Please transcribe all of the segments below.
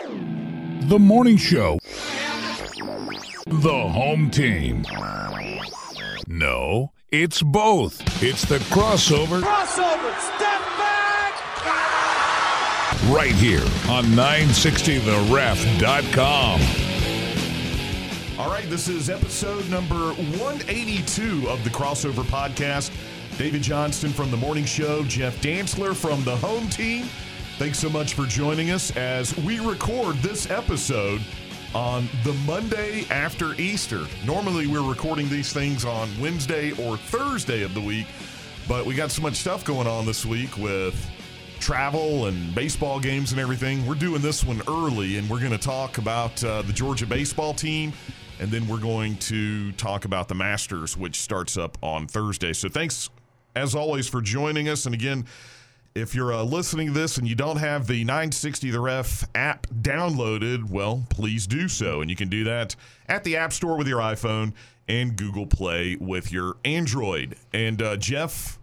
The Morning Show. The home team. No, it's both. It's the crossover. Crossover, step back! Right here on 960theref.com. All right, this is episode number 182 of the Crossover Podcast. David Johnston from The Morning Show, Jeff Dantzler from the home team. Thanks so much for joining us as we record this episode on the Monday after Easter. Normally, we're recording these things on Wednesday or Thursday of the week, but we got so much stuff going on this week with travel and baseball games and everything. We're doing this one early, and we're going to talk about uh, the Georgia baseball team, and then we're going to talk about the Masters, which starts up on Thursday. So thanks, as always, for joining us. And again, if you're uh, listening to this and you don't have the 960 The Ref app downloaded, well, please do so. And you can do that at the App Store with your iPhone and Google Play with your Android. And uh, Jeff,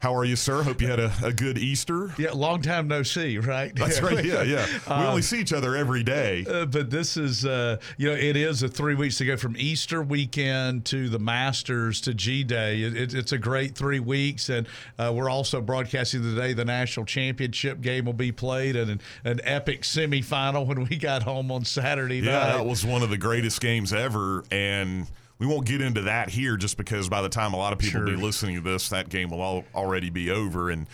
how are you, sir? Hope you had a, a good Easter. Yeah, long time no see, right? That's right. Yeah, yeah. We Um, only see each other every day. Uh, but this is, uh, you know, it is a three weeks to go from Easter weekend to the Masters to G Day. It, it, it's a great three weeks, and uh, we're also broadcasting today. The national championship game will be played, and an, an epic semifinal when we got home on Saturday Yeah, night. that was one of the greatest games ever. And we won't get into that here just because by the time a lot of people will be listening to this, that game will all, already be over. And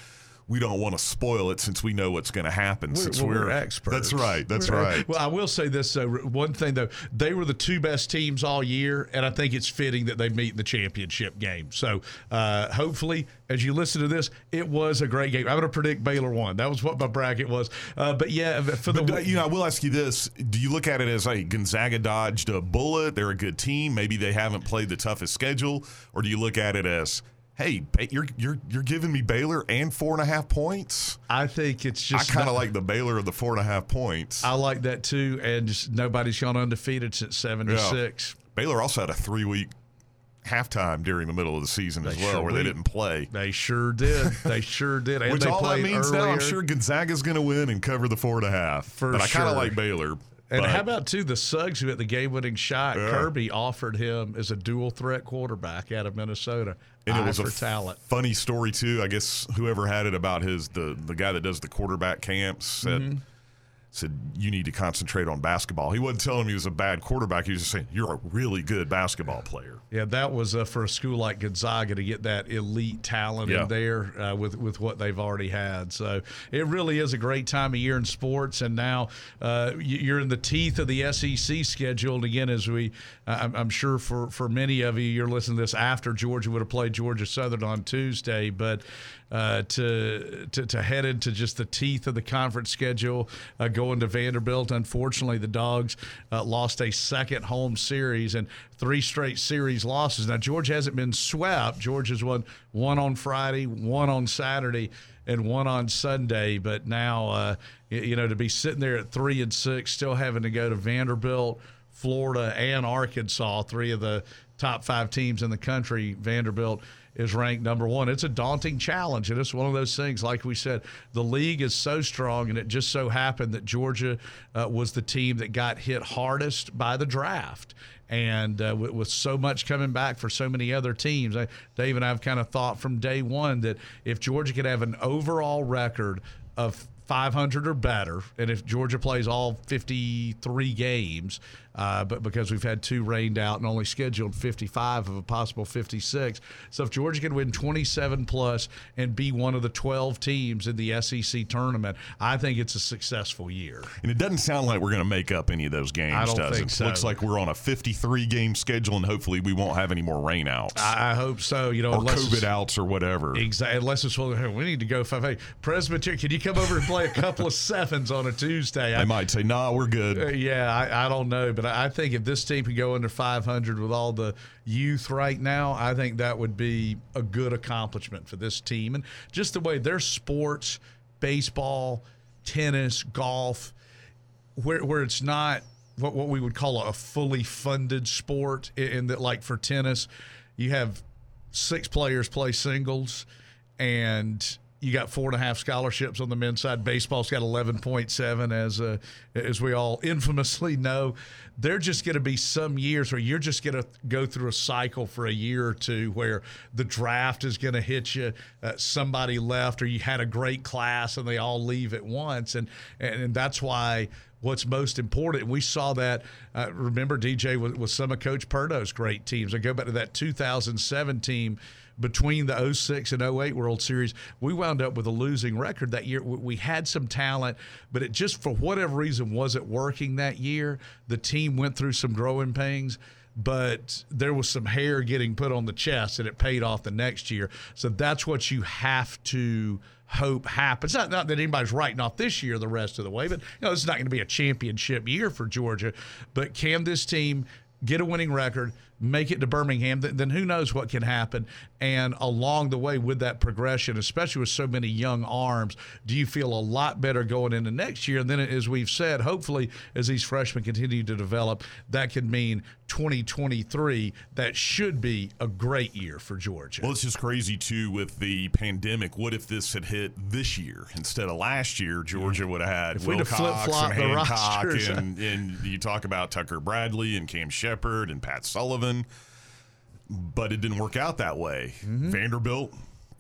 we don't want to spoil it since we know what's going to happen. We're, since we're experts. That's right. That's We're- right. Well, I will say this though. One thing though, they were the two best teams all year, and I think it's fitting that they meet in the championship game. So uh, hopefully, as you listen to this, it was a great game. I'm going to predict Baylor won. That was what my bracket was. Uh, but yeah, for the But, uh, you know, I will ask you this: Do you look at it as like Gonzaga dodged a bullet? They're a good team. Maybe they haven't played the toughest schedule, or do you look at it as, hey, you're you're you're giving me Baylor and four and a half points? I think it's I just kind of like the Baylor of the four and a half points. I like that too, and just nobody's gone undefeated since '76. Baylor also had a three week halftime during the middle of the season as well, sure where they did. didn't play. They sure did. They sure did. And Which they all that means now, I'm earlier. sure Gonzaga's going to win and cover the four and a half. For but I kind of like Baylor. And but- how about too the Suggs who hit the game-winning shot? Yeah. Kirby offered him as a dual threat quarterback out of Minnesota. and it was for a talent. funny story too. I guess whoever had it about his the the guy that does the quarterback camps said Mm-hmm. Said you need to concentrate on basketball. He wasn't telling him he was a bad quarterback. He was just saying you're a really good basketball player. Yeah, that was uh, for a school like Gonzaga to get that elite talent Yeah. in there uh, with with what they've already had. So it really is a great time of year in sports. And now uh, you're in the teeth of the SEC schedule. And again, as we, I'm, I'm sure for for many of you, you're listening to this after Georgia would have played Georgia Southern on Tuesday, but. Uh, to, to to head into just the teeth of the conference schedule, uh, going to Vanderbilt. Unfortunately, the Dogs uh, lost a second home series and three straight series losses. Now George hasn't been swept. George has won one on Friday, one on Saturday, and one on Sunday. But now, uh, you know, to be sitting there at three and six, still having to go to Vanderbilt, Florida, and Arkansas, three of the top five teams in the country. Vanderbilt is ranked number one. It's a daunting challenge, and it's one of those things. Like we said, the league is so strong, and it just so happened that Georgia uh, was the team that got hit hardest by the draft. And uh, with, with so much coming back for so many other teams, I, Dave and I have kind of thought from day one that if Georgia could have an overall record of 500 or better, and if Georgia plays all 53 games, uh, but because we've had two rained out and only scheduled 55 of a possible 56. So if Georgia can win 27 plus and be one of the 12 teams in the SEC tournament, I think it's a successful year. And it doesn't sound like we're going to make up any of those games, I don't does think it? so. Looks like we're on a 53 game schedule, and hopefully we won't have any more rainouts I, I hope so. You know, or COVID outs or whatever. Exactly. Unless it's well, hey, we need to go five. Hey, Presbyterian, can you come over and play a couple of sevens on a Tuesday? I might say, nah, we're good. uh, yeah, I, I don't know, but I I think if this team could go under 500 with all the youth right now, I think that would be a good accomplishment for this team. And just the way their sports, baseball, tennis, golf, where where it's not what what we would call a fully funded sport in that like for tennis you have six players play singles and you got four and a half scholarships on the men's side. Baseball's got 11.7, as uh, as we all infamously know. They're just going to be some years where you're just going to go through a cycle for a year or two where the draft is going to hit you. Uh, somebody left, or you had a great class and they all leave at once, and and, and that's why what's most important. We saw that. Uh, remember, DJ with, with some of Coach Perno's great teams. I go back to that 2007 team between the 06 and 08 World Series. We wound up with a losing record that year. We, had some talent, but it just for whatever reason wasn't working that year. The team went through some growing pains. But there was some hair getting put on the chest, and it paid off the next year. So that's what you have to hope happens. Not, not that anybody's writing off this year the rest of the way, but you know, is not going to be a championship year for Georgia. But can this team get a winning record, make it to Birmingham, then, then who knows what can happen? And along the way with that progression, especially with so many young arms, do you feel a lot better going into next year? And then, as we've said, hopefully, as these freshmen continue to develop, that could mean 2023. That should be a great year for Georgia. Well, it's just crazy too with the pandemic. What if this had hit this year instead of last year? Georgia would have had If Wilcox and the Hancock, and, and you talk about Tucker Bradley and Cam Shepherd and Pat Sullivan, but it didn't work out that way. Mm-hmm. Vanderbilt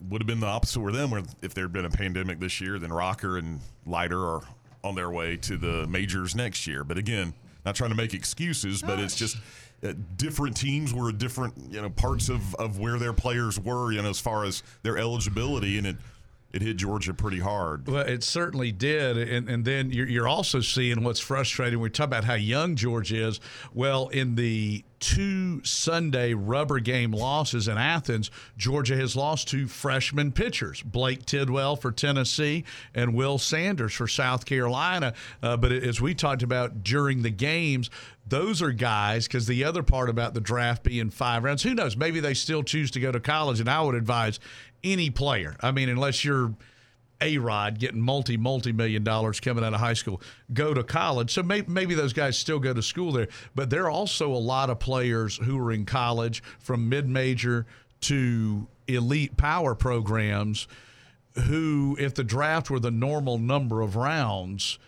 would have been the opposite with them. Where if there had been a pandemic this year, then Rocker and Leiter are on their way to the majors next year. But again, not trying to make excuses, but it's just uh, different teams were different you know parts of, of where their players were you know as far as their eligibility and it it hit Georgia pretty hard. Well, it certainly did, and and then you're, you're also seeing what's frustrating. We talk about how young Georgia is. Well, in the two Sunday rubber game losses in Athens, Georgia has lost two freshman pitchers: Blake Tidwell for Tennessee and Will Sanders for South Carolina. Uh, but as we talked about during the games, those are guys because the other part about the draft being five rounds, who knows? Maybe they still choose to go to college, and I would advise any player. I mean, unless you're A-Rod getting multi multi million dollars coming out of high school, go to college. So maybe, maybe those guys still go to school there, but there are also a lot of players who are in college from mid major to elite power programs who, if the draft were the normal number of rounds,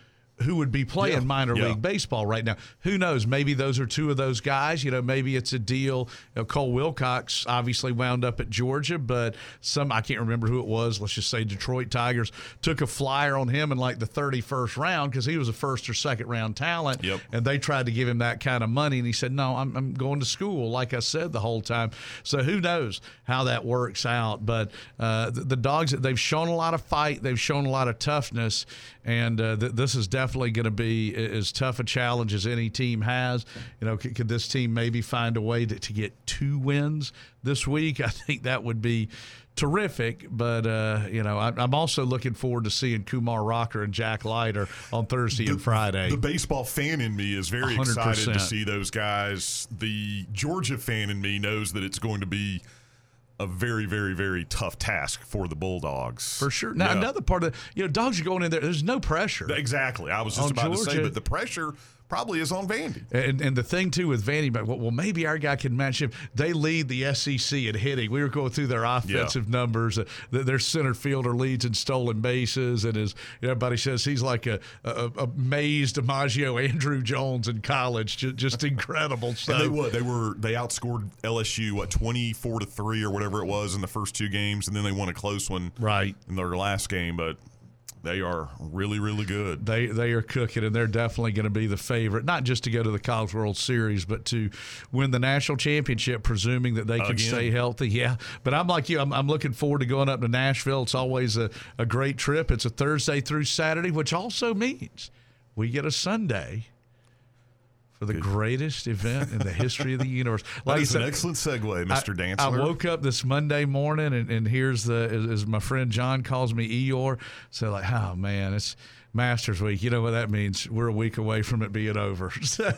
who would be playing Yeah. minor Yeah. league baseball right now. Who knows? Maybe those are two of those guys. You know, maybe it's a deal. You know, Cole Wilcox obviously wound up at Georgia, but some I can't remember who it was. Let's just say Detroit Tigers took a flyer on him in like the 31st round because he was a first or second round talent. Yep. And they tried to give him that kind of money, and he said, "No, I'm, I'm going to school." Like I said the whole time. So who knows how that works out? But uh, the, the dogs they've shown a lot of fight. They've shown a lot of toughness, and uh, th- this is definitely going to be as tough a challenge as any team has. You know, could, could this team maybe find a way to, to get two wins this week? I think that would be terrific. But uh, you know, I, I'm also looking forward to seeing Kumar Rocker and Jack Leiter on Thursday and Friday. The baseball fan in me is very excited to see those guys. The Georgia fan in me knows that it's going to be a very, very, very tough task for the Bulldogs. For sure. Now Yeah. another part of you know dogs are going in there. There's no pressure. Exactly. I was just about to say, but the pressure probably is on Vandy. And, and the thing too with Vandy, but well, well, maybe our guy can match him. They lead the SEC in hitting. We were going through their offensive numbers. Uh, their center fielder leads in stolen bases, and as everybody says, he's like a, a, a amazed DiMaggio Andruw Jones in college. Just, just incredible. So And they what? They were they outscored LSU what twenty four to three or whatever it was in the first two games, and then they won a close one right. in their last game. But They are really, really good. They they are cooking, and they're definitely going to be the favorite, not just to go to the College World Series, but to win the national championship, presuming that they can Again. stay healthy. Yeah, but I'm like you. I'm, I'm looking forward to going up to Nashville. It's always a, a great trip. It's a Thursday through Saturday, which also means we get a Sunday for the greatest event in the history of the universe. That I is an excellent segue, Mr. I, Dantzler. I woke up this Monday morning and, and here's the as, as my friend John calls me Eeyore. So like, oh man, it's Masters Week. You know what that means? We're a week away from it being over. So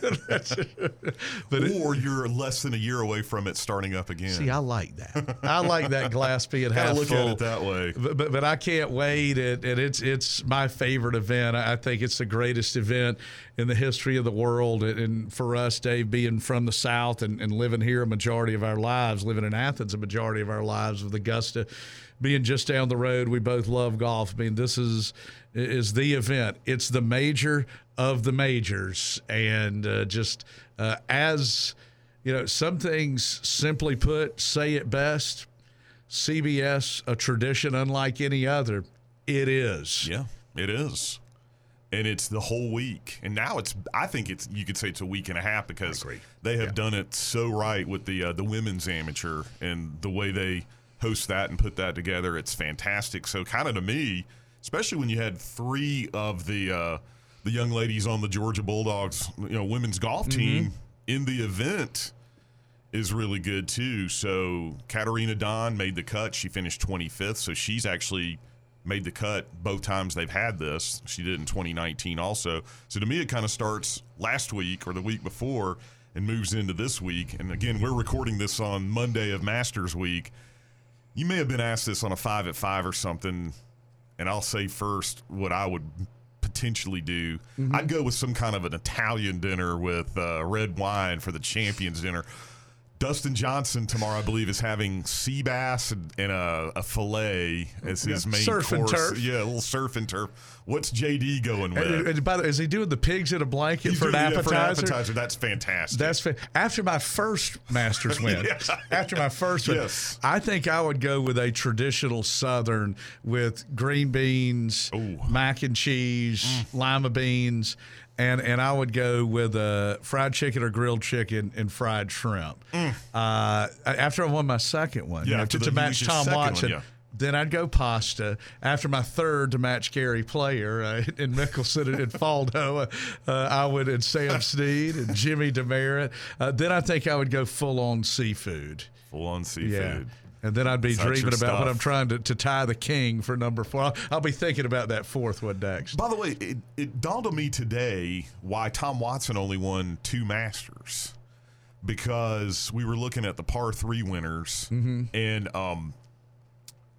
but it- or you're less than a year away from it starting up again. see, I like that. I like that glass being half look full. at it that way. But, but but I can't wait, and, and it's it's my favorite event. I think it's the greatest event in the history of the world. And, and for us, Dave, being from the South and, and living here a majority of our lives, living in Athens a majority of our lives, with Augusta being just down the road, we both love golf. I mean, this is is the event. It's the major of the majors, and uh, just uh, as you know, some things simply put, say it best. CBS, a tradition unlike any other. It is. Yeah, it is. And it's the whole week. And now it's I think it's you could say it's a week and a half because they have done it so right with the uh, the women's amateur and the way they host that and put that together. It's fantastic. So kind of to me, especially when you had three of the uh, the young ladies on the Georgia Bulldogs, you know, women's golf team in the event is really good too. So Caterina Don made the cut. She finished 25th, so she's actually made the cut both times they've had this. She did in 2019 also. So to me, it kind of starts last week or the week before and moves into this week. And again, we're recording this on Monday of Masters Week. You may have been asked this on a five at five or something, and I'll say first what I would potentially do. I'd go with some kind of an Italian dinner with uh, red wine for the champions dinner. Dustin Johnson tomorrow, I believe, is having sea bass and, and a, a fillet as his main Surf and course. turf. Yeah, a little surf and turf. What's JD going with? And, and by the way, is he doing the pigs in a blanket for, an doing- yeah, appetizer? appetizer. That's fantastic. That's fa- after my first Masters win. Yeah. After my first win, Yes. I think I would go with a traditional Southern with green beans, Ooh. mac and cheese, Mm. lima beans, and and I would go with uh, fried chicken or grilled chicken and fried shrimp. Uh, after I won my second one, Mm. Yeah, you know, to, to match Tom second one, Watson. yeah. Then I'd go pasta. After my third to match Gary Player uh, in Mickelson and, and Faldo, uh, uh, I would and Sam Snead and Jimmy Demaret. Uh, then I think I would go full on seafood. Full on seafood. Yeah. And then I'd be That's your dreaming about when stuff. I'm trying to, to tie the king for number four. I'll, I'll be thinking about that fourth one next. By the way, it, it dawned on me today why Tom Watson only won two Masters because we were looking at the par three winners Mm-hmm. and um,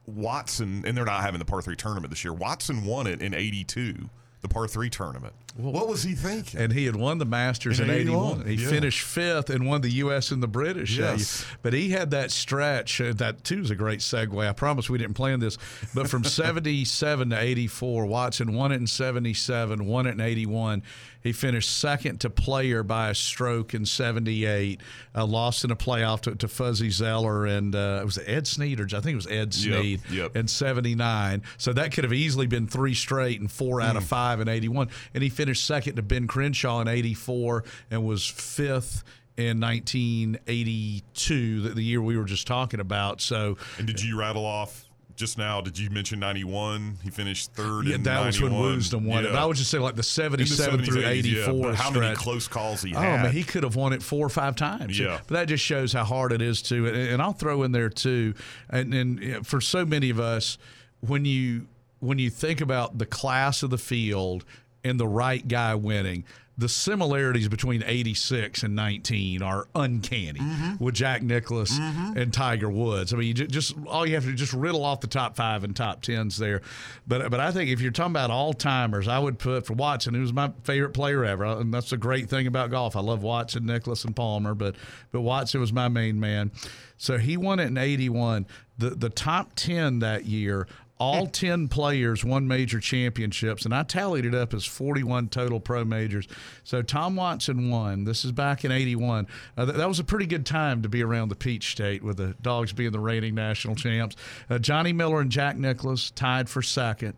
Watson, and they're not having the par three tournament this year. Watson won it in '82, the par three tournament. what was he thinking? And he had won the Masters In in, 81, 81. He yeah. finished fifth and won the U.S. and the British. Yes. But he had that stretch. uh, That, too, is a great segue. I promise we didn't plan this. But from 77 to 84, Watson won it in 77, won it in 81. He finished second to player by a stroke in 78, uh, lost in a playoff to, to Fuzzy Zoeller and uh, it was Ed Sneed, or I think it was Ed Yep, Sneed yep. in 79. So that could have easily been three straight and four out of five in 81. And he finished second to Ben Crenshaw in 84 and was fifth in 1982, the, the year we were just talking about. So and did you rattle off just now? Did you mention '91? He finished third. yeah, in that was when 91. Won it. But I would just say like the In the 77 through 80s, 84 yeah, how many close calls he Oh had? man, he could have won it four or five times. Yeah. but that just shows how hard it is to. And, and I'll throw in there too, and, and for so many of us, when you when you think about the class of the field and the right guy winning. The similarities between 86 and 19 are uncanny Mm-hmm. with Jack Nicklaus and Tiger Woods. I mean, you ju- just all you have to do just riddle off the top five and top tens there. But but I think if you're talking about all timers, I would put for Watson, who's my favorite player ever, and that's the great thing about golf. I love Watson, Nicklaus, and Palmer, but but Watson was my main man. So he won it in '81. The the top ten that year. All 10 players won major championships, and I tallied it up as 41 total pro majors. So Tom Watson won. This is back in 81. Uh, th- that was a pretty good time to be around the Peach State with the Dogs being the reigning national champs. Uh, Johnny Miller and Jack Nicklaus tied for second.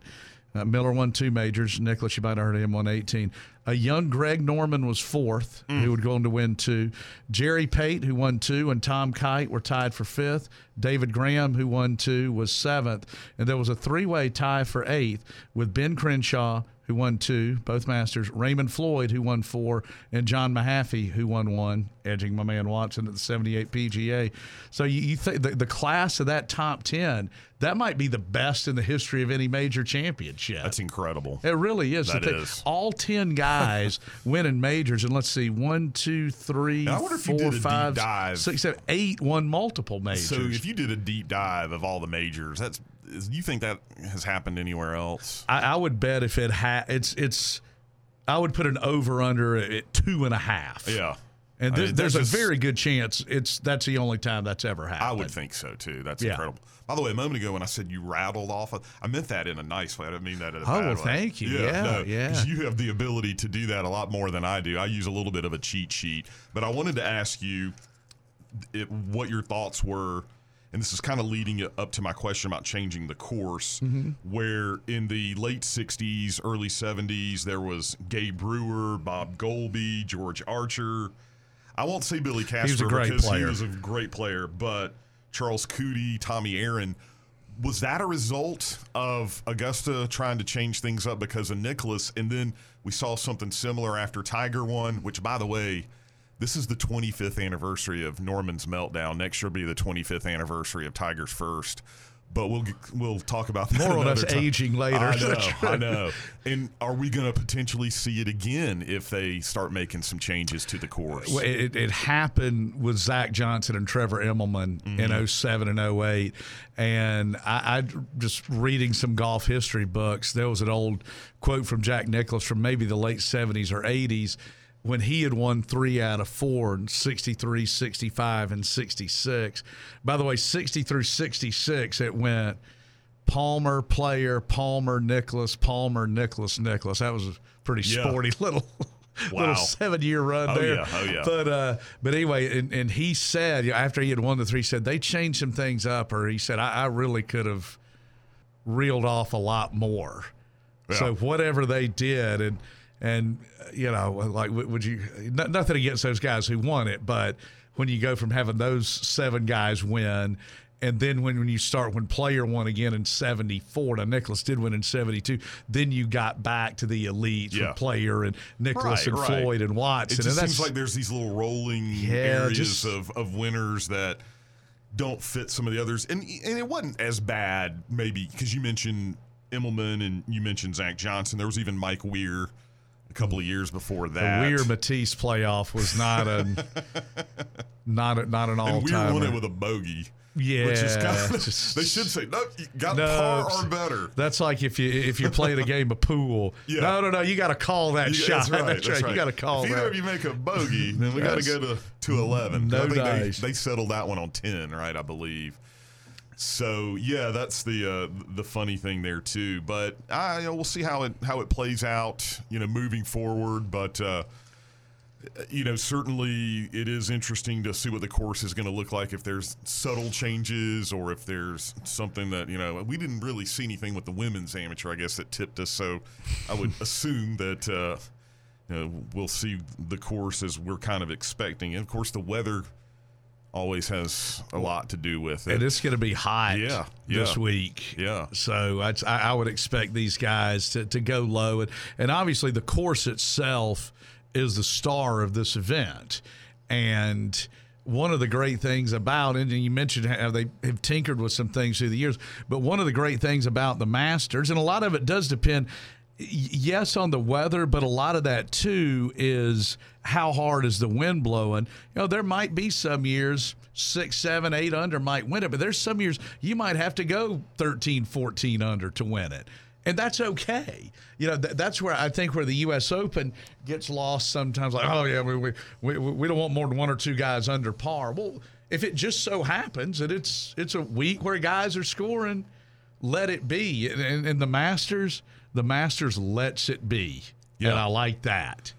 Uh, Miller won two majors. Nicklaus, you might have heard him, won 18. A young Greg Norman was fourth, who would go on to win two. Jerry Pate, who won two, and Tom Kite were tied for fifth. David Graham, who won two, was seventh. And there was a three way tie for eighth with Ben Crenshaw, who won two, both Masters, Raymond Floyd, who won four, and John Mahaffey, who won one, edging my man Watson at the 78 PGA. So you, you think the, the class of that top 10, that might be the best in the history of any major championship. That's incredible. It really is. That is. All 10 guys winning majors, and let's see, one, two, three, Now, I wonder if you four, did a deep five, six, seven, eight won multiple majors. So if you did a deep dive of all the majors, that's you think that has happened anywhere else? I, I would bet if it had, it's, it's, I would put an over under at two and a half. Yeah. And I mean, there's a very good chance it's that's the only time that's ever happened. I would think so too. That's Yeah. incredible. By the way, a moment ago when I said you rattled off, I meant that in a nice way. I didn't mean that in a Oh, bad well, way. thank you. Yeah, yeah. 'cause you have the ability to do that a lot more than I do. I use a little bit of a cheat sheet, but I wanted to ask you it, what your thoughts were. And this is kind of leading up to my question about changing the course, Mm-hmm. where in the late 60s, early 70s, there was Gay Brewer, Bob Goalby, George Archer. I won't say Billy Casper because player. he was a great player, but Charles Coody, Tommy Aaron. Was that a result of Augusta trying to change things up because of Nicklaus? And then we saw something similar after Tiger won, which, by the way, this is the 25th anniversary of Norman's meltdown. Next year will be the 25th anniversary of Tiger's first. But we'll we'll talk about that More on another us time. aging later. I know, I know. And are we going to potentially see it again if they start making some changes to the course? Well, it, it happened with Zach Johnson and Trevor Immelman Mm-hmm. in 07 and 08. And I, I just reading some golf history books, there was an old quote from Jack Nicklaus from maybe the late 70s or 80s when he had won three out of four in 63, 65, and 66. By the way, 60 through 66, it went Palmer, player, Palmer, Nicklaus, Palmer, Nicklaus, Nicklaus. That was a pretty Yeah. sporty little. Wow. Little seven year run Oh, there. yeah. Oh, yeah. But uh, but anyway, and, and he said you know, after he had won the three, he said they changed some things up, or he said I, I really could have reeled off a lot more. So whatever they did, and and you know, like would you? no- Nothing against those guys who won it, but when you go from having those seven guys win. And then when, when you start, when player won again in 74, now Nicklaus did win in 72, then you got back to the elite Yeah. player and Nicklaus Right, and right. Floyd and Watson. It and just that's, seems like there's these little rolling Yeah, areas just- of, of winners that don't fit some of the others, and and it wasn't as bad maybe because you mentioned Immelman and you mentioned Zach Johnson. There was even Mike Weir a couple of years before that. the. Weir Mattiace playoff was not an not a, not an all and Weir won it with a bogey. Yeah, which is kind of, just- they should say no. You got No, par or better. That's like if you if you're playing a game of pool. Yeah. No, no, no. You got to call that You- shot. That's right. That's right. You got to call if either that. of you make a bogey, then we got to go to to eleven. No I think they, dice. they settled that one on ten, right? I believe. So yeah, that's the uh, the funny thing there too. But I, you know, we'll see how it how it plays out. You know, moving forward. But uh, you know, certainly it is interesting to see what the course is going to look like. If there's subtle changes, or if there's something that you know, we didn't really see anything with the women's amateur. I guess that tipped us. So I would assume that. Uh, you know, we'll see the course as we're kind of expecting. And of course, the weather always has a lot to do with it. and it's going to be hot Yeah, this yeah. week. Yeah. So I, I would expect these guys to, to go low. And, and obviously, the course itself is the star of this event. And one of the great things about it, and you mentioned how they have tinkered with some things through the years, but one of the great things about the Masters, and a lot of it does depend, yes, on the weather, but a lot of that too is how hard is the wind blowing. You know, there might be some years six, seven, eight under might win it, but there's some years you might have to go 13, 14 under to win it. And that's okay. You know, th- that's where I think where the U.S. Open gets lost sometimes. Like, oh, yeah, we, we, we, we don't want more than one or two guys under par. Well, if it just so happens that it's it's a week where guys are scoring, let it be. And, and, and the Masters, the Masters lets it be. Yeah. And I like that.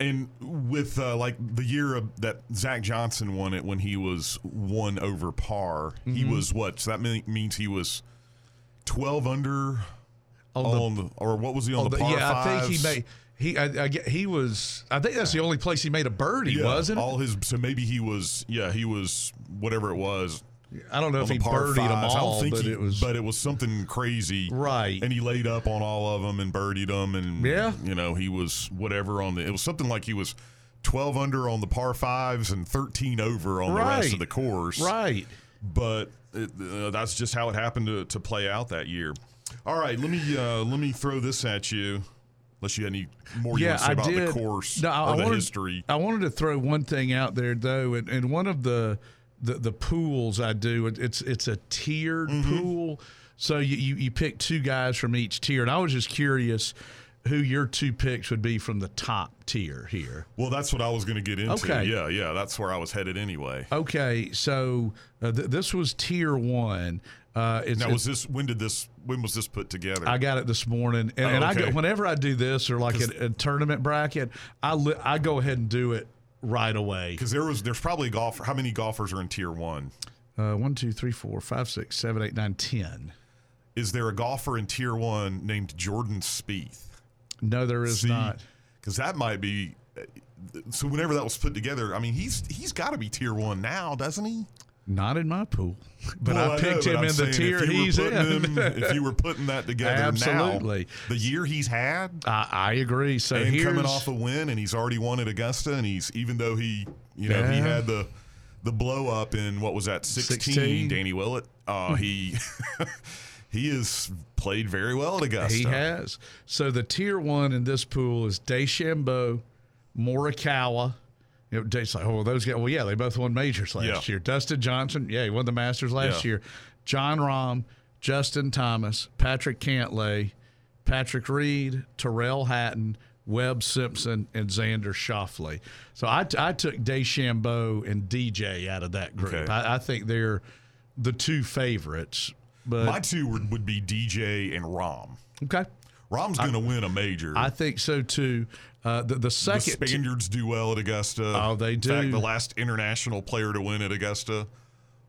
And with uh, like the year of, that Zach Johnson won it when he was one over par, he Mm-hmm. was what? So that mean, means he was twelve under. On the- on the, or what was he on Oh, the, the- par yeah, I think he made he I, I get- he was I think that's the only place he made a birdie, Yeah, wasn't it? all his so maybe he was yeah he was whatever it was I don't know if he birdied them fives. I don't all, think but he, it was but it was something crazy Right. and he laid up on all of them and birdied them and Yeah. you know he was whatever on the it was something like he was 12 under on the par fives and 13 over on the rest of the course right. but it, uh, that's just how it happened to, to play out that year. All right, let me uh, let me throw this at you. Unless you had any more you yeah, want to say I about did. the course No, I or the wanted, history. I wanted to throw one thing out there though, and, and one of the, the the pools I do, it's it's a tiered Mm-hmm. pool. So you, you you pick two guys from each tier, and I was just curious who your two picks would be from the top tier here. Well, that's what I was going to get into. Okay. Yeah, yeah, that's where I was headed anyway. Okay, so uh, th- this was tier one. Uh, it's, Now, it's- was this when did this when was this put together? I got it this morning, and, Oh, and I go, whenever I do this or like a, a tournament bracket, I li- I go ahead and do it right away. because there was there's probably a golf. How many golfers are in tier one? Uh, one, two, three, four, five, six, seven, eight, nine, ten. Is there a golfer in tier one named Jordan Spieth? No, there is not. because that might be. uh, So whenever that was put together, I mean, he's he's got to be tier one now, doesn't he? Not in my pool, but Well, I know, picked but him in the tier if you were he's in. him- if you were putting that together Absolutely. now, the year he's had, I, I agree. So and coming off a win, and he's already won at Augusta, and he's even though he, you know, he had the the blow up in what was that 16, 16. Danny Willett. Uh, he he has played very well at Augusta. he has. So the tier one in this pool is DeChambeau, Morikawa. You know, it's like, oh, well, those guys. Well, yeah, they both won majors last Yeah. year. Dustin Johnson, yeah, he won the Masters last Yeah. year. Jon Rahm, Justin Thomas, Patrick Cantlay, Patrick Reed, Tyrrell Hatton, Webb Simpson, and Xander Schauffele. So I, I took DeChambeau and DJ out of that group. Okay. I, I think they're the two favorites. But My two would, would be DJ and Rahm. okay, Rahm's going to win a major. I think so too. Uh, the, the the second, Spaniards do well at Augusta. Oh, they In fact, do. the last international player to win at Augusta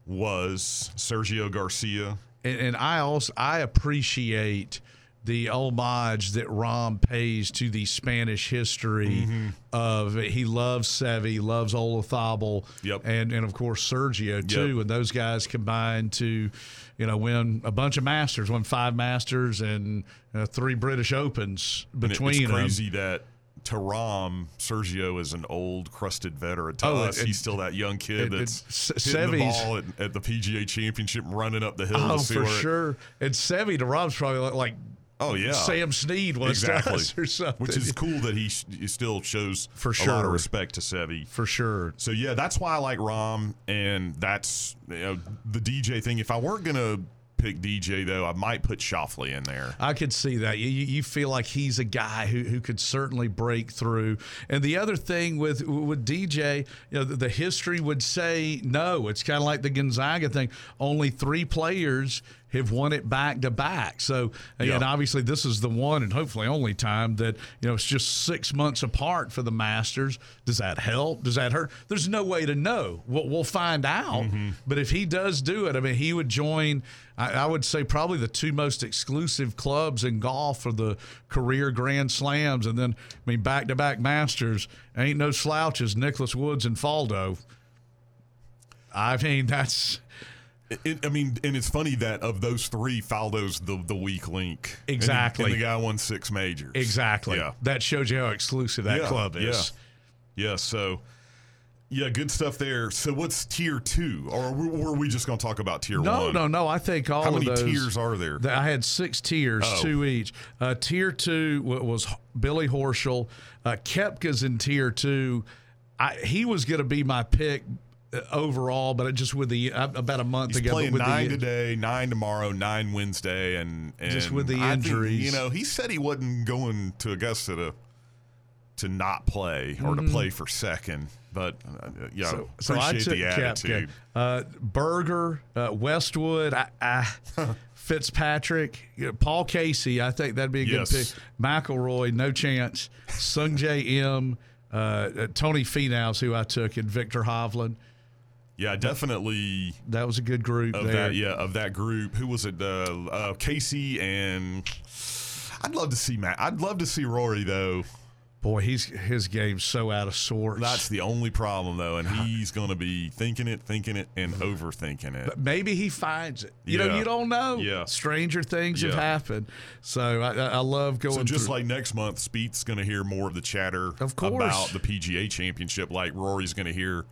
was Sergio Garcia. and, and I also I appreciate the homage that Rahm pays to the Spanish history Mm-hmm. of he loves Seve, loves Olazabal, Yep. and and of course Sergio too, Yep. and those guys combined to, you know, win a bunch of Masters, won five Masters and uh, three British Opens And between it's them. crazy that to Rahm, Sergio is an old, crusted veteran. To Oh, us, and- he's still that young kid and- that's hitting the ball at, at the PGA Championship, running up the hill. Oh, for it- sure. And Seve to Rahm's probably like- like Oh yeah, Sam Snead was exactly. or something. Which is cool that he, sh- he still shows For a lot sure. of respect to Seve. for sure. So yeah, that's why I like Rahm, and that's you know the DJ thing. If I weren't gonna pick DJ though, I might put Schauffele in there. I could see that. You, you feel like he's a guy who, who could certainly break through. And the other thing with with DJ, you know, the, the history would say no. It's kind of like the Gonzaga thing. Only three players have won it back to back. So, Yeah. and obviously this is the one and hopefully only time that you know it's just six months apart for the Masters. Does that help? Does that hurt? There's no way to know. We'll, we'll find out. Mm-hmm. But if he does do it, I mean, he would join. I, I would say probably the two most exclusive clubs in golf for the career Grand Slams, and then I mean back to back Masters. Ain't no slouches. Nicklaus Woods and Faldo. I mean that's It, I mean, and it's funny that of those three, Faldo's the the weak link. And- Exactly. And, the guy won six majors. exactly Yeah. that shows you how exclusive that Yeah, club is. Yeah. Yeah. So. Yeah, good stuff there. So, what's tier two, or were were we just going to talk about tier No, one? no, no. No. I think all How of many those tiers are there? Th- I had six tiers, Oh. two each. Uh, tier two wa- was Billy Horschel. Uh, Koepka's in tier two. I, he was going to be my pick overall, but just with the uh, about a month He's ago. playing with nine the, today, nine tomorrow, nine Wednesday, and, and Just with the I think, injuries. you know, he said he wasn't going to Augusta to to not play or to play for second. But uh, yeah, Mm-hmm. So, so I appreciate took the attitude. Uh, Berger, uh, Westwood, I, I, Fitzpatrick, you know, Paul Casey. I think that'd be a Yes. good pick. McIlroy, no chance. Sungjae Im. Uh, uh, Tony Finau's who I took, and Viktor Hovland. Yeah, definitely That was a good group of there. that. Yeah, of that group. Who was it? Uh, uh, Casey and I'd love to see Matt. I'd love to see Rory though. Boy, he's his game's so out of sorts. That's the only problem though, and he's going to be thinking it, thinking it, and overthinking it. But maybe he finds it. You know, you don't know. Yeah. Stranger things have happened. So I, I I love going. So just through- like next month, Spieth's going to hear more of the chatter Of course. about the PGA Championship, like Rory's going to hear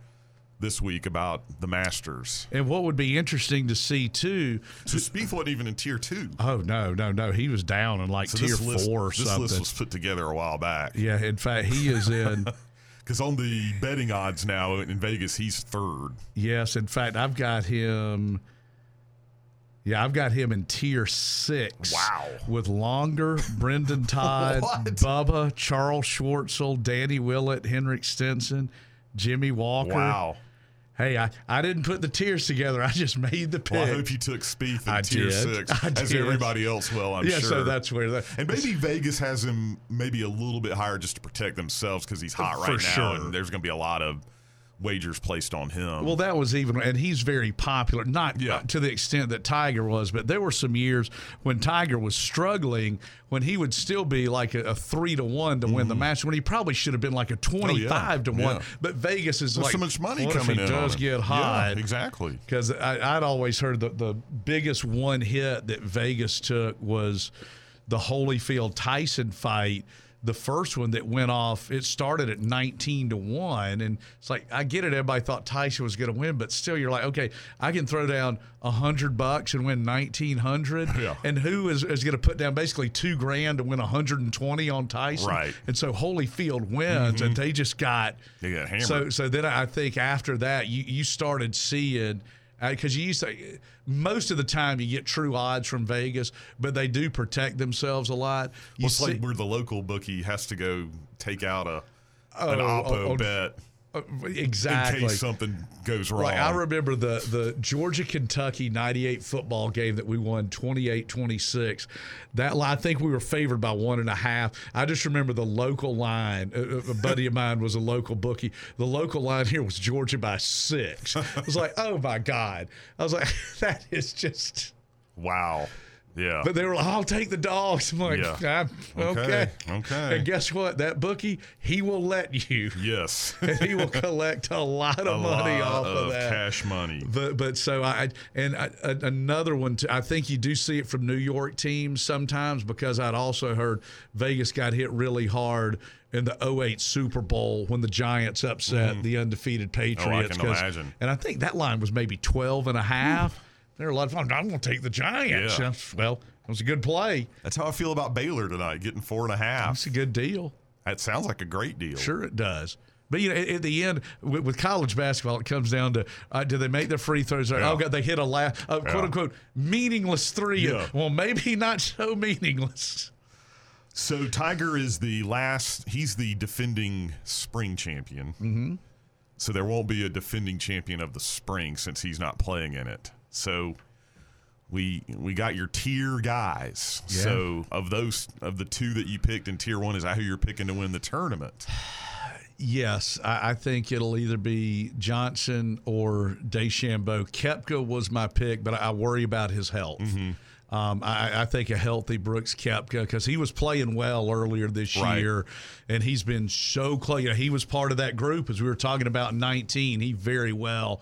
this week about the Masters. and what would be interesting to see too. So Spieth wasn't even in tier two. Oh no, no, no! He was down in like So tier list, four or this something. list was put together a while back. yeah, in fact, he is in. Because on the betting odds now in Vegas, he's third. yes, in fact, I've got him. Yeah, I've got him in tier six. Wow. With Longer, Brendan Todd? Bubba, Charles Schwartzel, Danny Willett, Henrik Stenson, Jimmy Walker. Wow. Hey, I, I didn't put the tiers together. I just made the pick. Well, I hope you took Spieth in I tier did. six, I as did. everybody else will, I'm yeah, sure. so that's where that. and maybe Vegas has him maybe a little bit higher just to protect themselves because he's hot right now, sure. and there's going to be a lot of wagers placed on him. Well, that was even, and he's very popular. Not Yeah. to the extent that Tiger was, but there were some years when Tiger was struggling, when he would still be like a, a three to one to win the match, when he probably should have been like a twenty-five to one. Mm-hmm. Oh, Yeah. But Vegas is there's like so much money what coming if he in. does get high, Yeah, exactly. Because I'd always heard that the biggest one hit that Vegas took was the Holyfield Tyson fight. The first one that went off, it started at 19 to 1. And it's like, I get it. Everybody thought Tyson was going to win, but still, you're like, okay, I can throw down a 100 bucks and win 1900 Yeah. And who is, is going to put down basically two grand to win 120 on Tyson? Right. Mm-hmm. And so Holyfield wins, and they just got. They got hammered. So, so then I think after that, you, you started seeing Uh, because you used to most of the time you get true odds from Vegas, but they do protect themselves a lot. You Well, it's see, like where the local bookie has to go take out a oh, an Oh, oppo oh, oh, bet uh, in exactly. case something goes wrong. Like I remember the the Georgia Kentucky 98 football game that we won 28-26. That li- I think we were favored by one and a half. I just remember the local line. A, a buddy of mine was a local bookie. The local line here was Georgia by six. I was like, oh my god. I was like, that is just. wow. Yeah. But they were like, I'll take the dogs. I'm like, Yeah. "Ah, okay. Okay, okay. And guess what? That bookie, he will let you. yes. And he will collect a lot of a money lot off of, of that. cash money. But but so I and I, another one too, I think you do see it from New York teams sometimes because I'd also heard Vegas got hit really hard in the 08 Super Bowl when the Giants upset the undefeated Patriots. Oh, can 'cause- imagine. And I think that line was maybe 12 and a half. They're a lot of fun. I'm going to take the Giants. Yeah. Well, it was a good play. That's how I feel about Baylor tonight, getting four and a half. It's a good deal. That sounds like a great deal. Sure, it does. But you know, at, the end, with, with college basketball, it comes down to uh, do they make their free throws? Or, Yeah. Oh, God, they hit a la- uh, quote unquote meaningless three. Yeah. Well, maybe not so meaningless. So Tiger is the last. He's the defending spring champion. Mm-hmm. So there won't be a defending champion of the spring since he's not playing in it. So we we got your tier guys. Yeah. So of those of the two that you picked in tier one, is that who you're picking to win the tournament? Yes, I, I think it'll either be Johnson or DeChambeau. Koepka was my pick, but I, worry about his health. Um, I, I think a healthy Brooks Koepka because he was playing well earlier this Right. year, and he's been so close. You know, he was part of that group as we were talking about. Nineteen, he very well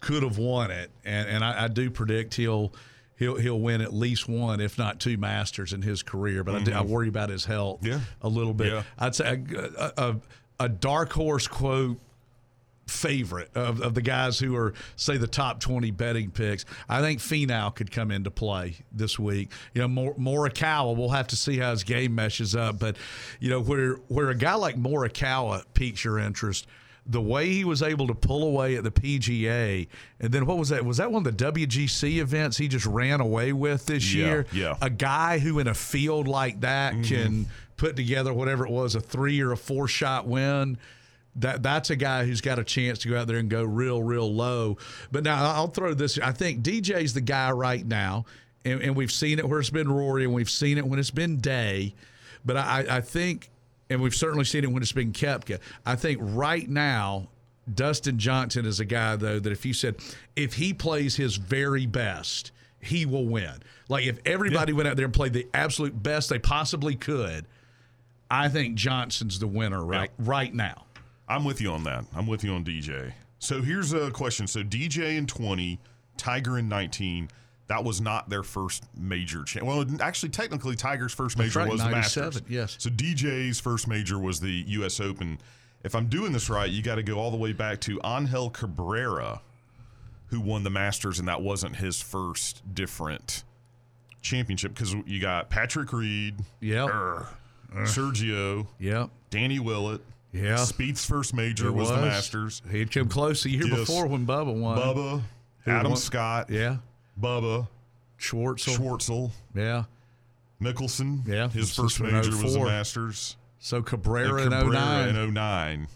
could have won it, and and I, I do predict he'll. He'll, he'll win at least one, if not two Masters in his career. But I, do, I mm-hmm. worry about his health Yeah. a little bit. Yeah. I'd say a, a, a dark horse quote favorite of, of the guys who are say the top 20 betting picks. I think Finau could come into play this week. You know, Mor- Morikawa, we'll have to see how his game meshes up, but you know where where a guy like Morikawa piques your interest. The way he was able to pull away at the PGA, and then what was that? Was that one of the WGC events he just ran away with this Yeah, year? yeah. A guy who in a field like that mm-hmm. can put together whatever it was, a three or a four shot win that that's a guy who's got a chance to go out there and go real, real low. But now I'll throw this. I think DJ's the guy right now, and, and we've seen it where it's been Rory, and we've seen it when it's been Day. But I, I think, and we've certainly seen it when it's been Koepka. I think right now, Dustin Johnson is a guy though that if you said if he plays his very best. he will win. Like if everybody went out there and played the absolute best they possibly could, I think Johnson's the winner right right now. I'm with you on that. I'm with you on DJ. So here's a question. So DJ in 20, Tiger in 19. That was not their first major. Cha- well, actually, technically, Tiger's first major right, was the Masters. yes. So DJ's first major was the U.S. Open. If I'm doing this right, you got to go all the way back to Angel Cabrera, who won the Masters, and that wasn't his first different championship because you got Patrick Reed, yeah, er, Sergio, yeah, Danny Willett. Yeah. Spieth's first major It was, the Masters. He'd come close a year Yes. before when Bubba won. Bubba, Adam won? Scott, Yeah. Bubba, Schwartzel. Schwartzel, Yeah. Mickelson. Yeah, his first major was the oh Masters. So And oh Cabrera, in Cabrera 09. in 09.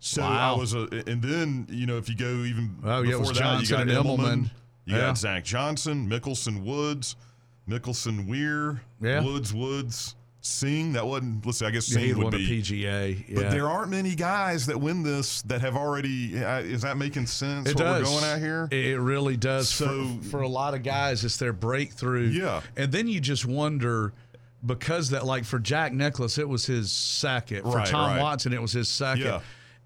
So Wow. I was a, and then you know if you go even Oh, yeah, it was before that, Johnson you got Immelman, Immelman. you Yeah. got Zach Johnson, Mickelson, Woods, Mickelson, Weir, Yeah. Woods, Woods, Singh. That wasn't. Let's see, I guess Yeah, Singh he'd would be. PGA. Yeah. But there aren't many guys that win this that have already. uh, Is that making sense? It what does. we're going at here? It really does. So- for, for a lot of guys, it's their breakthrough. Yeah. And then you just wonder because that, like for Jack Nicklaus, it was his second. For Right, Tom right. Watson, it was his second. Yeah.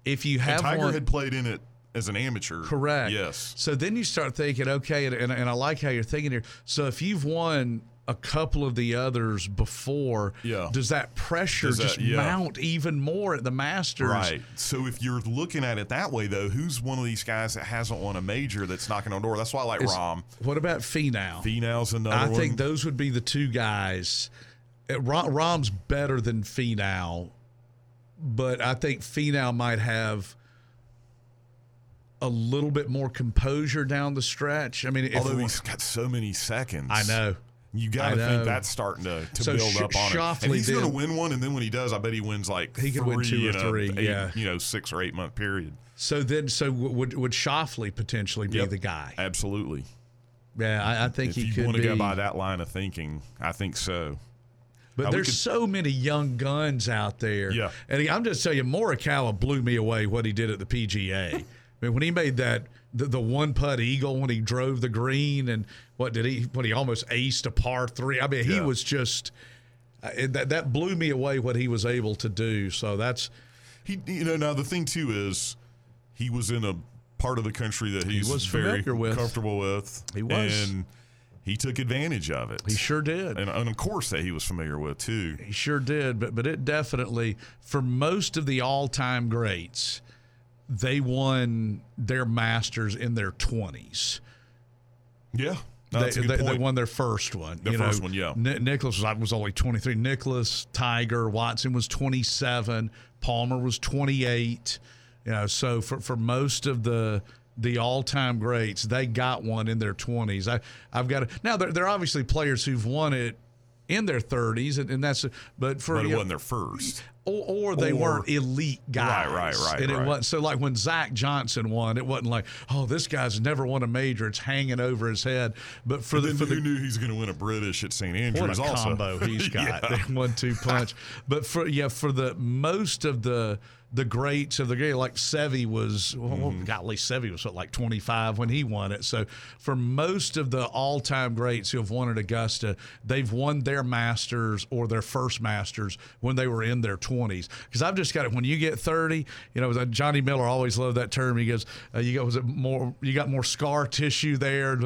If you And have Tiger one, had played in it as an amateur. correct. Yes. So then you start thinking, okay, and, and, and I like how you're thinking here. So if you've won a couple of the others before, Yeah. does that pressure Does that- just yeah. mount even more at the Masters? Right. So if you're looking at it that way, though, who's one of these guys that hasn't won a major that's knocking on the door? That's why I like Rahm. What about Finau? Finau's another I one. think those would be the two guys. Uh, Rahm's better than Finau, but I think Finau might have a little bit more composure down the stretch. I mean, Although he's got so many seconds. I know. You got to think that's starting to, to So build up on it. And he's going to win one, and then when he does, I bet he wins like He could win two or three, eight- yeah. you know, six or eight month period. So then, so would would Schauffele potentially be Yep. the guy? Absolutely. Yeah, I, I think If he you could want to go by that line of thinking, I think so. But uh, Now, there's could- so many young guns out there. Yeah. And I'm just telling you, Morikawa blew me away what he did at the PGA. I mean, when he made that the, the one putt eagle when he drove the green and what did he? What he almost aced a par three. I mean, he Yeah. was just uh, that that blew me away what he was able to do. So that's He, you know, now the thing too is he was in a part of the country that he's was very with. comfortable with. He was. and he took advantage of it. he sure did. and, and of course that he was familiar with too. He sure did, but but it definitely for most of the all-time greats, they won their masters in their 20s. Yeah, they, they, they won their first one. Their you first know, one, yeah. Ni- Nicklaus was, was only 23. Nicklaus, Tiger, Watson was 27. Palmer was 28. You know, so for, for most of the the all time greats, they got one in their 20s. I I've got to, now. There, there are obviously players who've won it in their 30s, and, and that's but for but it wasn't their first. or, or they Or- weren't elite guys. Right, right, right, And it right. wasn't so like when Zach Johnson won, it wasn't like, oh, this guy's never won a major. It's hanging over his head. But for the Then for who the knew he's going to win a British at St Andrews? what a also, combo he's got, Yeah. one-two punch. But for yeah, for the most of the the greats of the great, like Seve was, well, Mm-hmm. golly, Seve was what, like 25 when he won it. So for most of the all-time greats who have won at Augusta, they've won their Masters or their first Masters when they were in their 20s. Because I've just got it. When you get 30, you know, Johnny Miller always loved that term. He goes, uh, "You got was it more? You got more scar tissue there."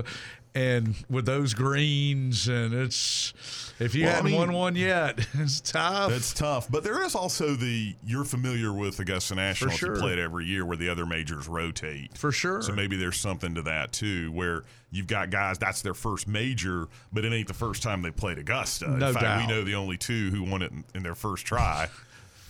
And with those greens, and it's if you well, hadn't mean- won one yet, it's tough. That's tough. But there is also the you're familiar with Augusta National. sure. You play it every year where the other majors rotate. For sure. So maybe there's something to that too, where you've got guys that's their first major, but it ain't the first time they played Augusta. No in fact, doubt. we know the only two who won it in, in their first try.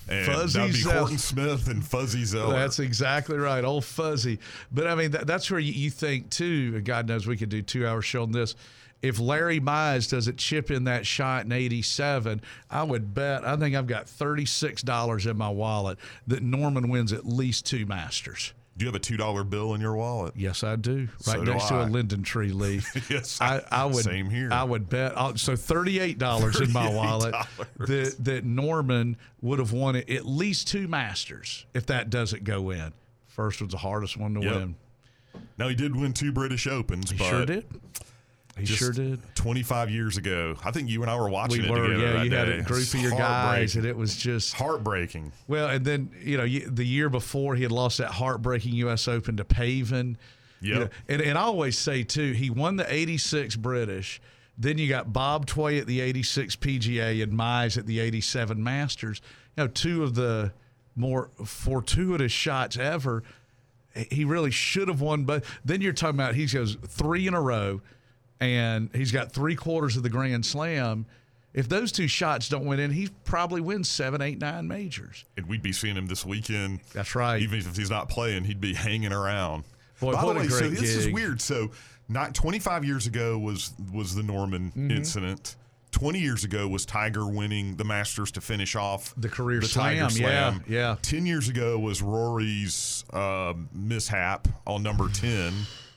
And Fuzzy that'd be Zoeller. Horton Smith and Fuzzy Zoeller. That's exactly right, old fuzzy. But I mean, that, that's where you, you think too. and God knows we could do two hours show on this. If Larry Mize doesn't chip in that shot in '87, I would bet. I think I've got thirty-six dollars in my wallet that Norman wins at least two Masters. Do you have a two dollar bill in your wallet? Yes, I do. Right So do next to I. a linden tree leaf. Yes, I, I would. Same here. I would bet. uh, So thirty-eight dollars in my wallet that that Norman would have won it at least two Masters if that doesn't go in. First was the hardest one to Yep. win. Now he did win two British Opens, He but sure did. He Just sure did. 25 years ago. I think you and I were watching We it were, together. yeah. You had a group of your guys, and it was just heartbreaking. well. And then you know the year before he had lost that heartbreaking U.S. Open to Pavin. You know, and, and I always say too, he won the '86 British. Then you got Bob Tway at the '86 PGA and Mize at the '87 Masters. You know, two of the more fortuitous shots ever. He really should have won, but then you're talking about he goes three in a row, and he's got three quarters of the Grand Slam. If those two shots don't win in, he probably wins seven, eight, nine majors. And we'd be seeing him this weekend. That's right. Even if he's not playing, he'd be hanging around. Boy, By what the way, so great this is weird. So, not 25 years ago was was the Norman Mm-hmm. incident. 20 years ago was Tiger winning the Masters to finish off The career the Tiger slam, yeah, Slam. yeah. 10 years ago was Rory's uh, mishap on number 10.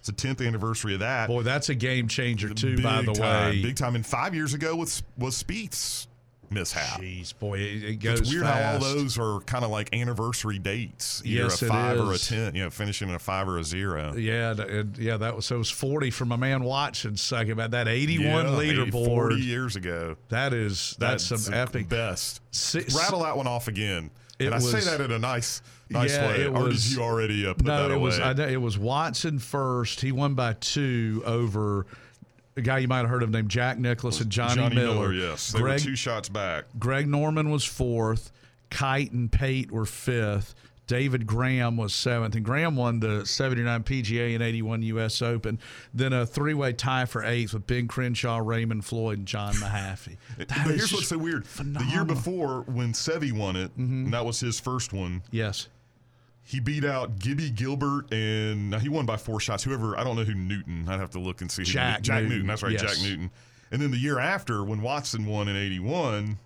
It's the 10th anniversary of that. Boy, that's a game changer too. by the time, way, big time. And five years ago was was Spieth's mishap. Jeez, boy, it, it goes It's weird fast. how all those are kind of like anniversary dates. Either Yes, a five or a ten. You know, finishing in a five or a zero. Yeah, yeah, that was so it was forty for my man Watson. Second about that eighty-one Yeah, 80, leaderboard. 40 years ago. That is that's, some epic. best. Six- Rattle that one off again. And I say that in a nice, nice Yeah, way. it or was- did you already uh, put No, that it away? was I it was Watson first. He won by two over a guy you might have heard of named Jack Nicklaus and Johnny, Miller. Yes, they Greg were two shots back. Greg Norman was fourth. Kite and Pate were fifth. David Graham was seventh, and Graham won the 79 PGA and 81 U.S. Open. Then a three-way tie for eighth with Ben Crenshaw, Raymond Floyd, and John Mahaffey. but here's what's so weird. The year. Mm-hmm. before, when Seve won it, and that was his first one, Yes, he beat out Gibby Gilbert, and he won by four shots. Whoever I don't know who Newton. I'd have to look and see. who Jack Jack Newton. Newton, That's right, yes. Jack Newton. And then the year after, when Watson won in '81,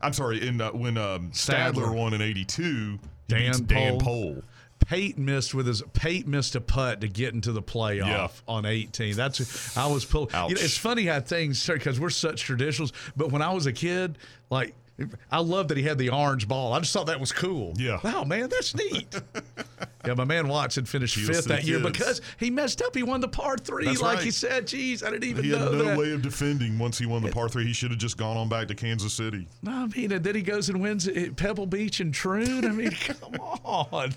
I'm sorry, in uh, when um, Stadler. Stadler. won in '82, Dan Dan Pohl. Pohl. Pate missed with his Pate missed a putt to get into the playoff Yeah. on 18. That's I was pulled. You know, it's funny how things because we're such traditionals. But when I was a kid, like I love that he had the orange ball. I just thought that was cool. Yeah. Wow, man, that's neat. yeah, my man Watson finished Cheers fifth that year because he messed up. He won the par three, That's like right. he said. Geez, I didn't even He had know no that. way of defending once he won the par three. He should have just gone on back to Kansas City. No, I mean, and then he goes and wins at Pebble Beach and Troon. I mean, come on.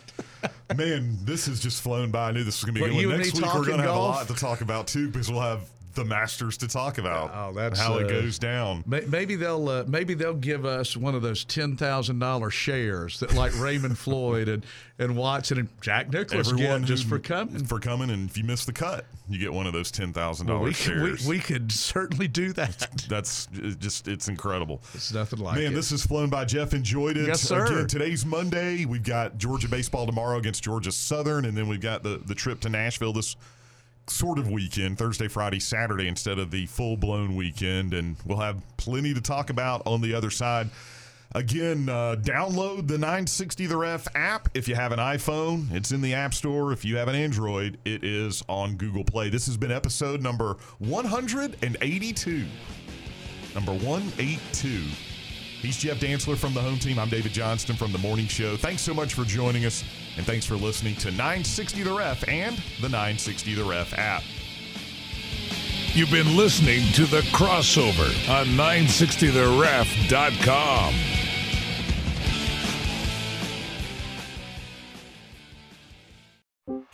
Man, this has just flown by. I knew this was going to be a But good one. Next week, we're going to have a lot to talk about, too, because we'll have the Masters to talk about. Oh, that's, how it uh, goes down. Maybe they'll uh, maybe they'll give us one of those ten thousand dollar shares that like Raymond Floyd and, and Watson and Jack Nicklaus Everyone get just who- for coming. For coming, and if you miss the cut, you get one of those ten thousand Well, dollars could, we, shares. we could certainly do that. That's just it's incredible. It's nothing like Man, it. this has flown by. Jeff enjoyed it. Yes, sir. Again, today's Monday. We've got Georgia baseball tomorrow against Georgia Southern, and then we've got the the trip to Nashville this sort of weekend, Thursday, Friday, Saturday, instead of the full blown weekend. And we'll have plenty to talk about on the other side. Again, uh, download the 960 The Ref app if you have an iPhone. It's in the App Store. If you have an Android, it is on Google Play. This has been episode number 182. Number 182. He's Jeff Dantzler from the home team. I'm David Johnston from the morning show. Thanks so much for joining us, and thanks for listening to 960 The Ref and the 960 The Ref app. You've been listening to The Crossover on 960theref.com.